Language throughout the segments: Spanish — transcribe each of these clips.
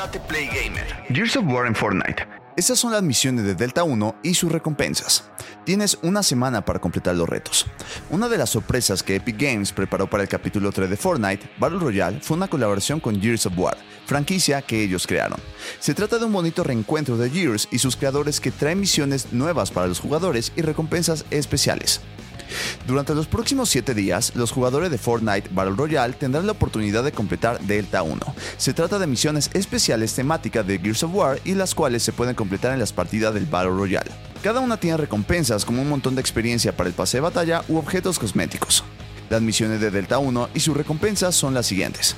Date Play Gamer. Gears of War en Fortnite. Estas son las misiones de Delta 1 y sus recompensas. Tienes una semana para completar los retos. Una de las sorpresas que Epic Games preparó para el capítulo 3 de Fortnite, Battle Royale, fue una colaboración con Gears of War, franquicia que ellos crearon. Se trata de un bonito reencuentro de Gears y sus creadores que traen misiones nuevas para los jugadores y recompensas especiales. Durante los próximos 7 días, los jugadores de Fortnite Battle Royale tendrán la oportunidad de completar Delta 1. Se trata de misiones especiales temáticas de Gears of War y las cuales se pueden completar en las partidas del Battle Royale. Cada una tiene recompensas como un montón de experiencia para el pase de batalla u objetos cosméticos. Las misiones de Delta 1 y sus recompensas son las siguientes.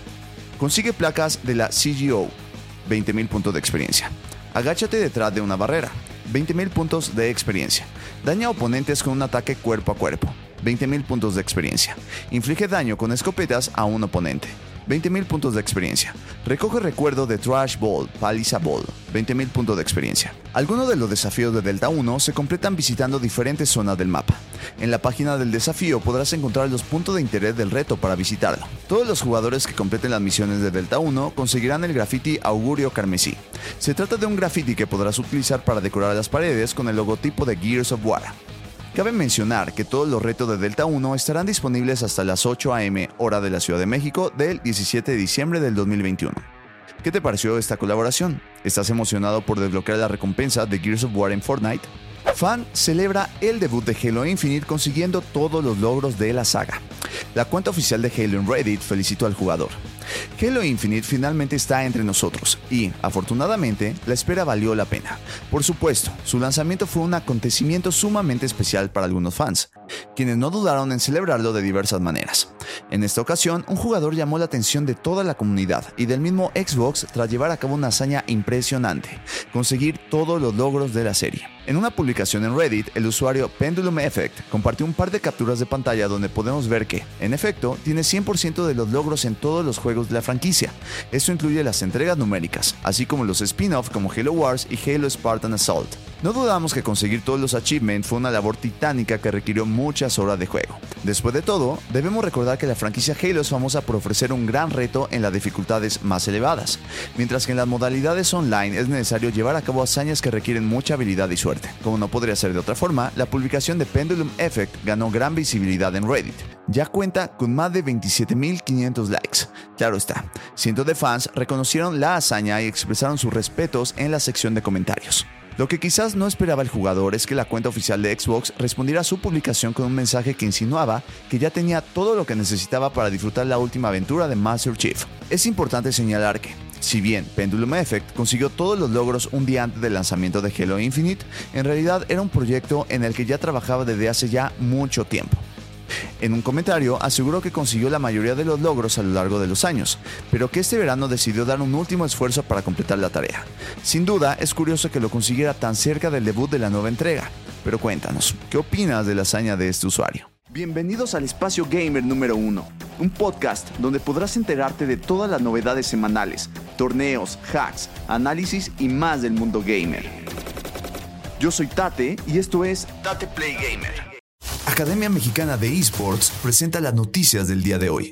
Consigue placas de la CGO, 20.000 puntos de experiencia. Agáchate detrás de una barrera, 20.000 puntos de experiencia. Daña a oponentes con un ataque cuerpo a cuerpo, 20.000 puntos de experiencia. Inflige daño con escopetas a un oponente, 20.000 puntos de experiencia. Recoge recuerdo de Trash Ball, Paliza Ball, 20.000 puntos de experiencia. Algunos de los desafíos de Delta 1 se completan visitando diferentes zonas del mapa. En la página del desafío podrás encontrar los puntos de interés del reto para visitarlo. Todos los jugadores que completen las misiones de Delta 1 conseguirán el graffiti Augurio Carmesí. Se trata de un graffiti que podrás utilizar para decorar las paredes con el logotipo de Gears of War. Cabe mencionar que todos los retos de Delta 1 estarán disponibles hasta las 8 am hora de la Ciudad de México del 17 de diciembre del 2021. ¿Qué te pareció esta colaboración? ¿Estás emocionado por desbloquear la recompensa de Gears of War en Fortnite? Fan celebra el debut de Halo Infinite consiguiendo todos los logros de la saga. La cuenta oficial de Halo en Reddit felicitó al jugador. Halo Infinite finalmente está entre nosotros y, afortunadamente, la espera valió la pena. Por supuesto, su lanzamiento fue un acontecimiento sumamente especial para algunos fans, quienes no dudaron en celebrarlo de diversas maneras. En esta ocasión, un jugador llamó la atención de toda la comunidad y del mismo Xbox tras llevar a cabo una hazaña impresionante, conseguir todos los logros de la serie. En una publicación en Reddit, el usuario Pendulum Effect compartió un par de capturas de pantalla donde podemos ver que, en efecto, tiene 100% de los logros en todos los juegos de la franquicia. Esto incluye las entregas numéricas, así como los spin-offs como Halo Wars y Halo Spartan Assault. No dudamos que conseguir todos los achievements fue una labor titánica que requirió muchas horas de juego. Después de todo, debemos recordar que la franquicia Halo es famosa por ofrecer un gran reto en las dificultades más elevadas, mientras que en las modalidades online es necesario llevar a cabo hazañas que requieren mucha habilidad y suerte. Como no podría ser de otra forma, la publicación de Pendulum Effect ganó gran visibilidad en Reddit. Ya cuenta con más de 27.500 likes. Claro está, cientos de fans reconocieron la hazaña y expresaron sus respetos en la sección de comentarios. Lo que quizás no esperaba el jugador es que la cuenta oficial de Xbox respondiera a su publicación con un mensaje que insinuaba que ya tenía todo lo que necesitaba para disfrutar la última aventura de Master Chief. Es importante señalar que, si bien Pendulum Effect consiguió todos los logros un día antes del lanzamiento de Halo Infinite, en realidad era un proyecto en el que ya trabajaba desde hace ya mucho tiempo. En un comentario aseguró que consiguió la mayoría de los logros a lo largo de los años, pero que este verano decidió dar un último esfuerzo para completar la tarea. Sin duda, es curioso que lo consiguiera tan cerca del debut de la nueva entrega. Pero cuéntanos, ¿qué opinas de la hazaña de este usuario? Bienvenidos al Espacio Gamer número 1, un podcast donde podrás enterarte de todas las novedades semanales, torneos, hacks, análisis y más del mundo gamer. Yo soy Tate y esto es Tate Play Gamer. Academia Mexicana de Esports presenta las noticias del día de hoy.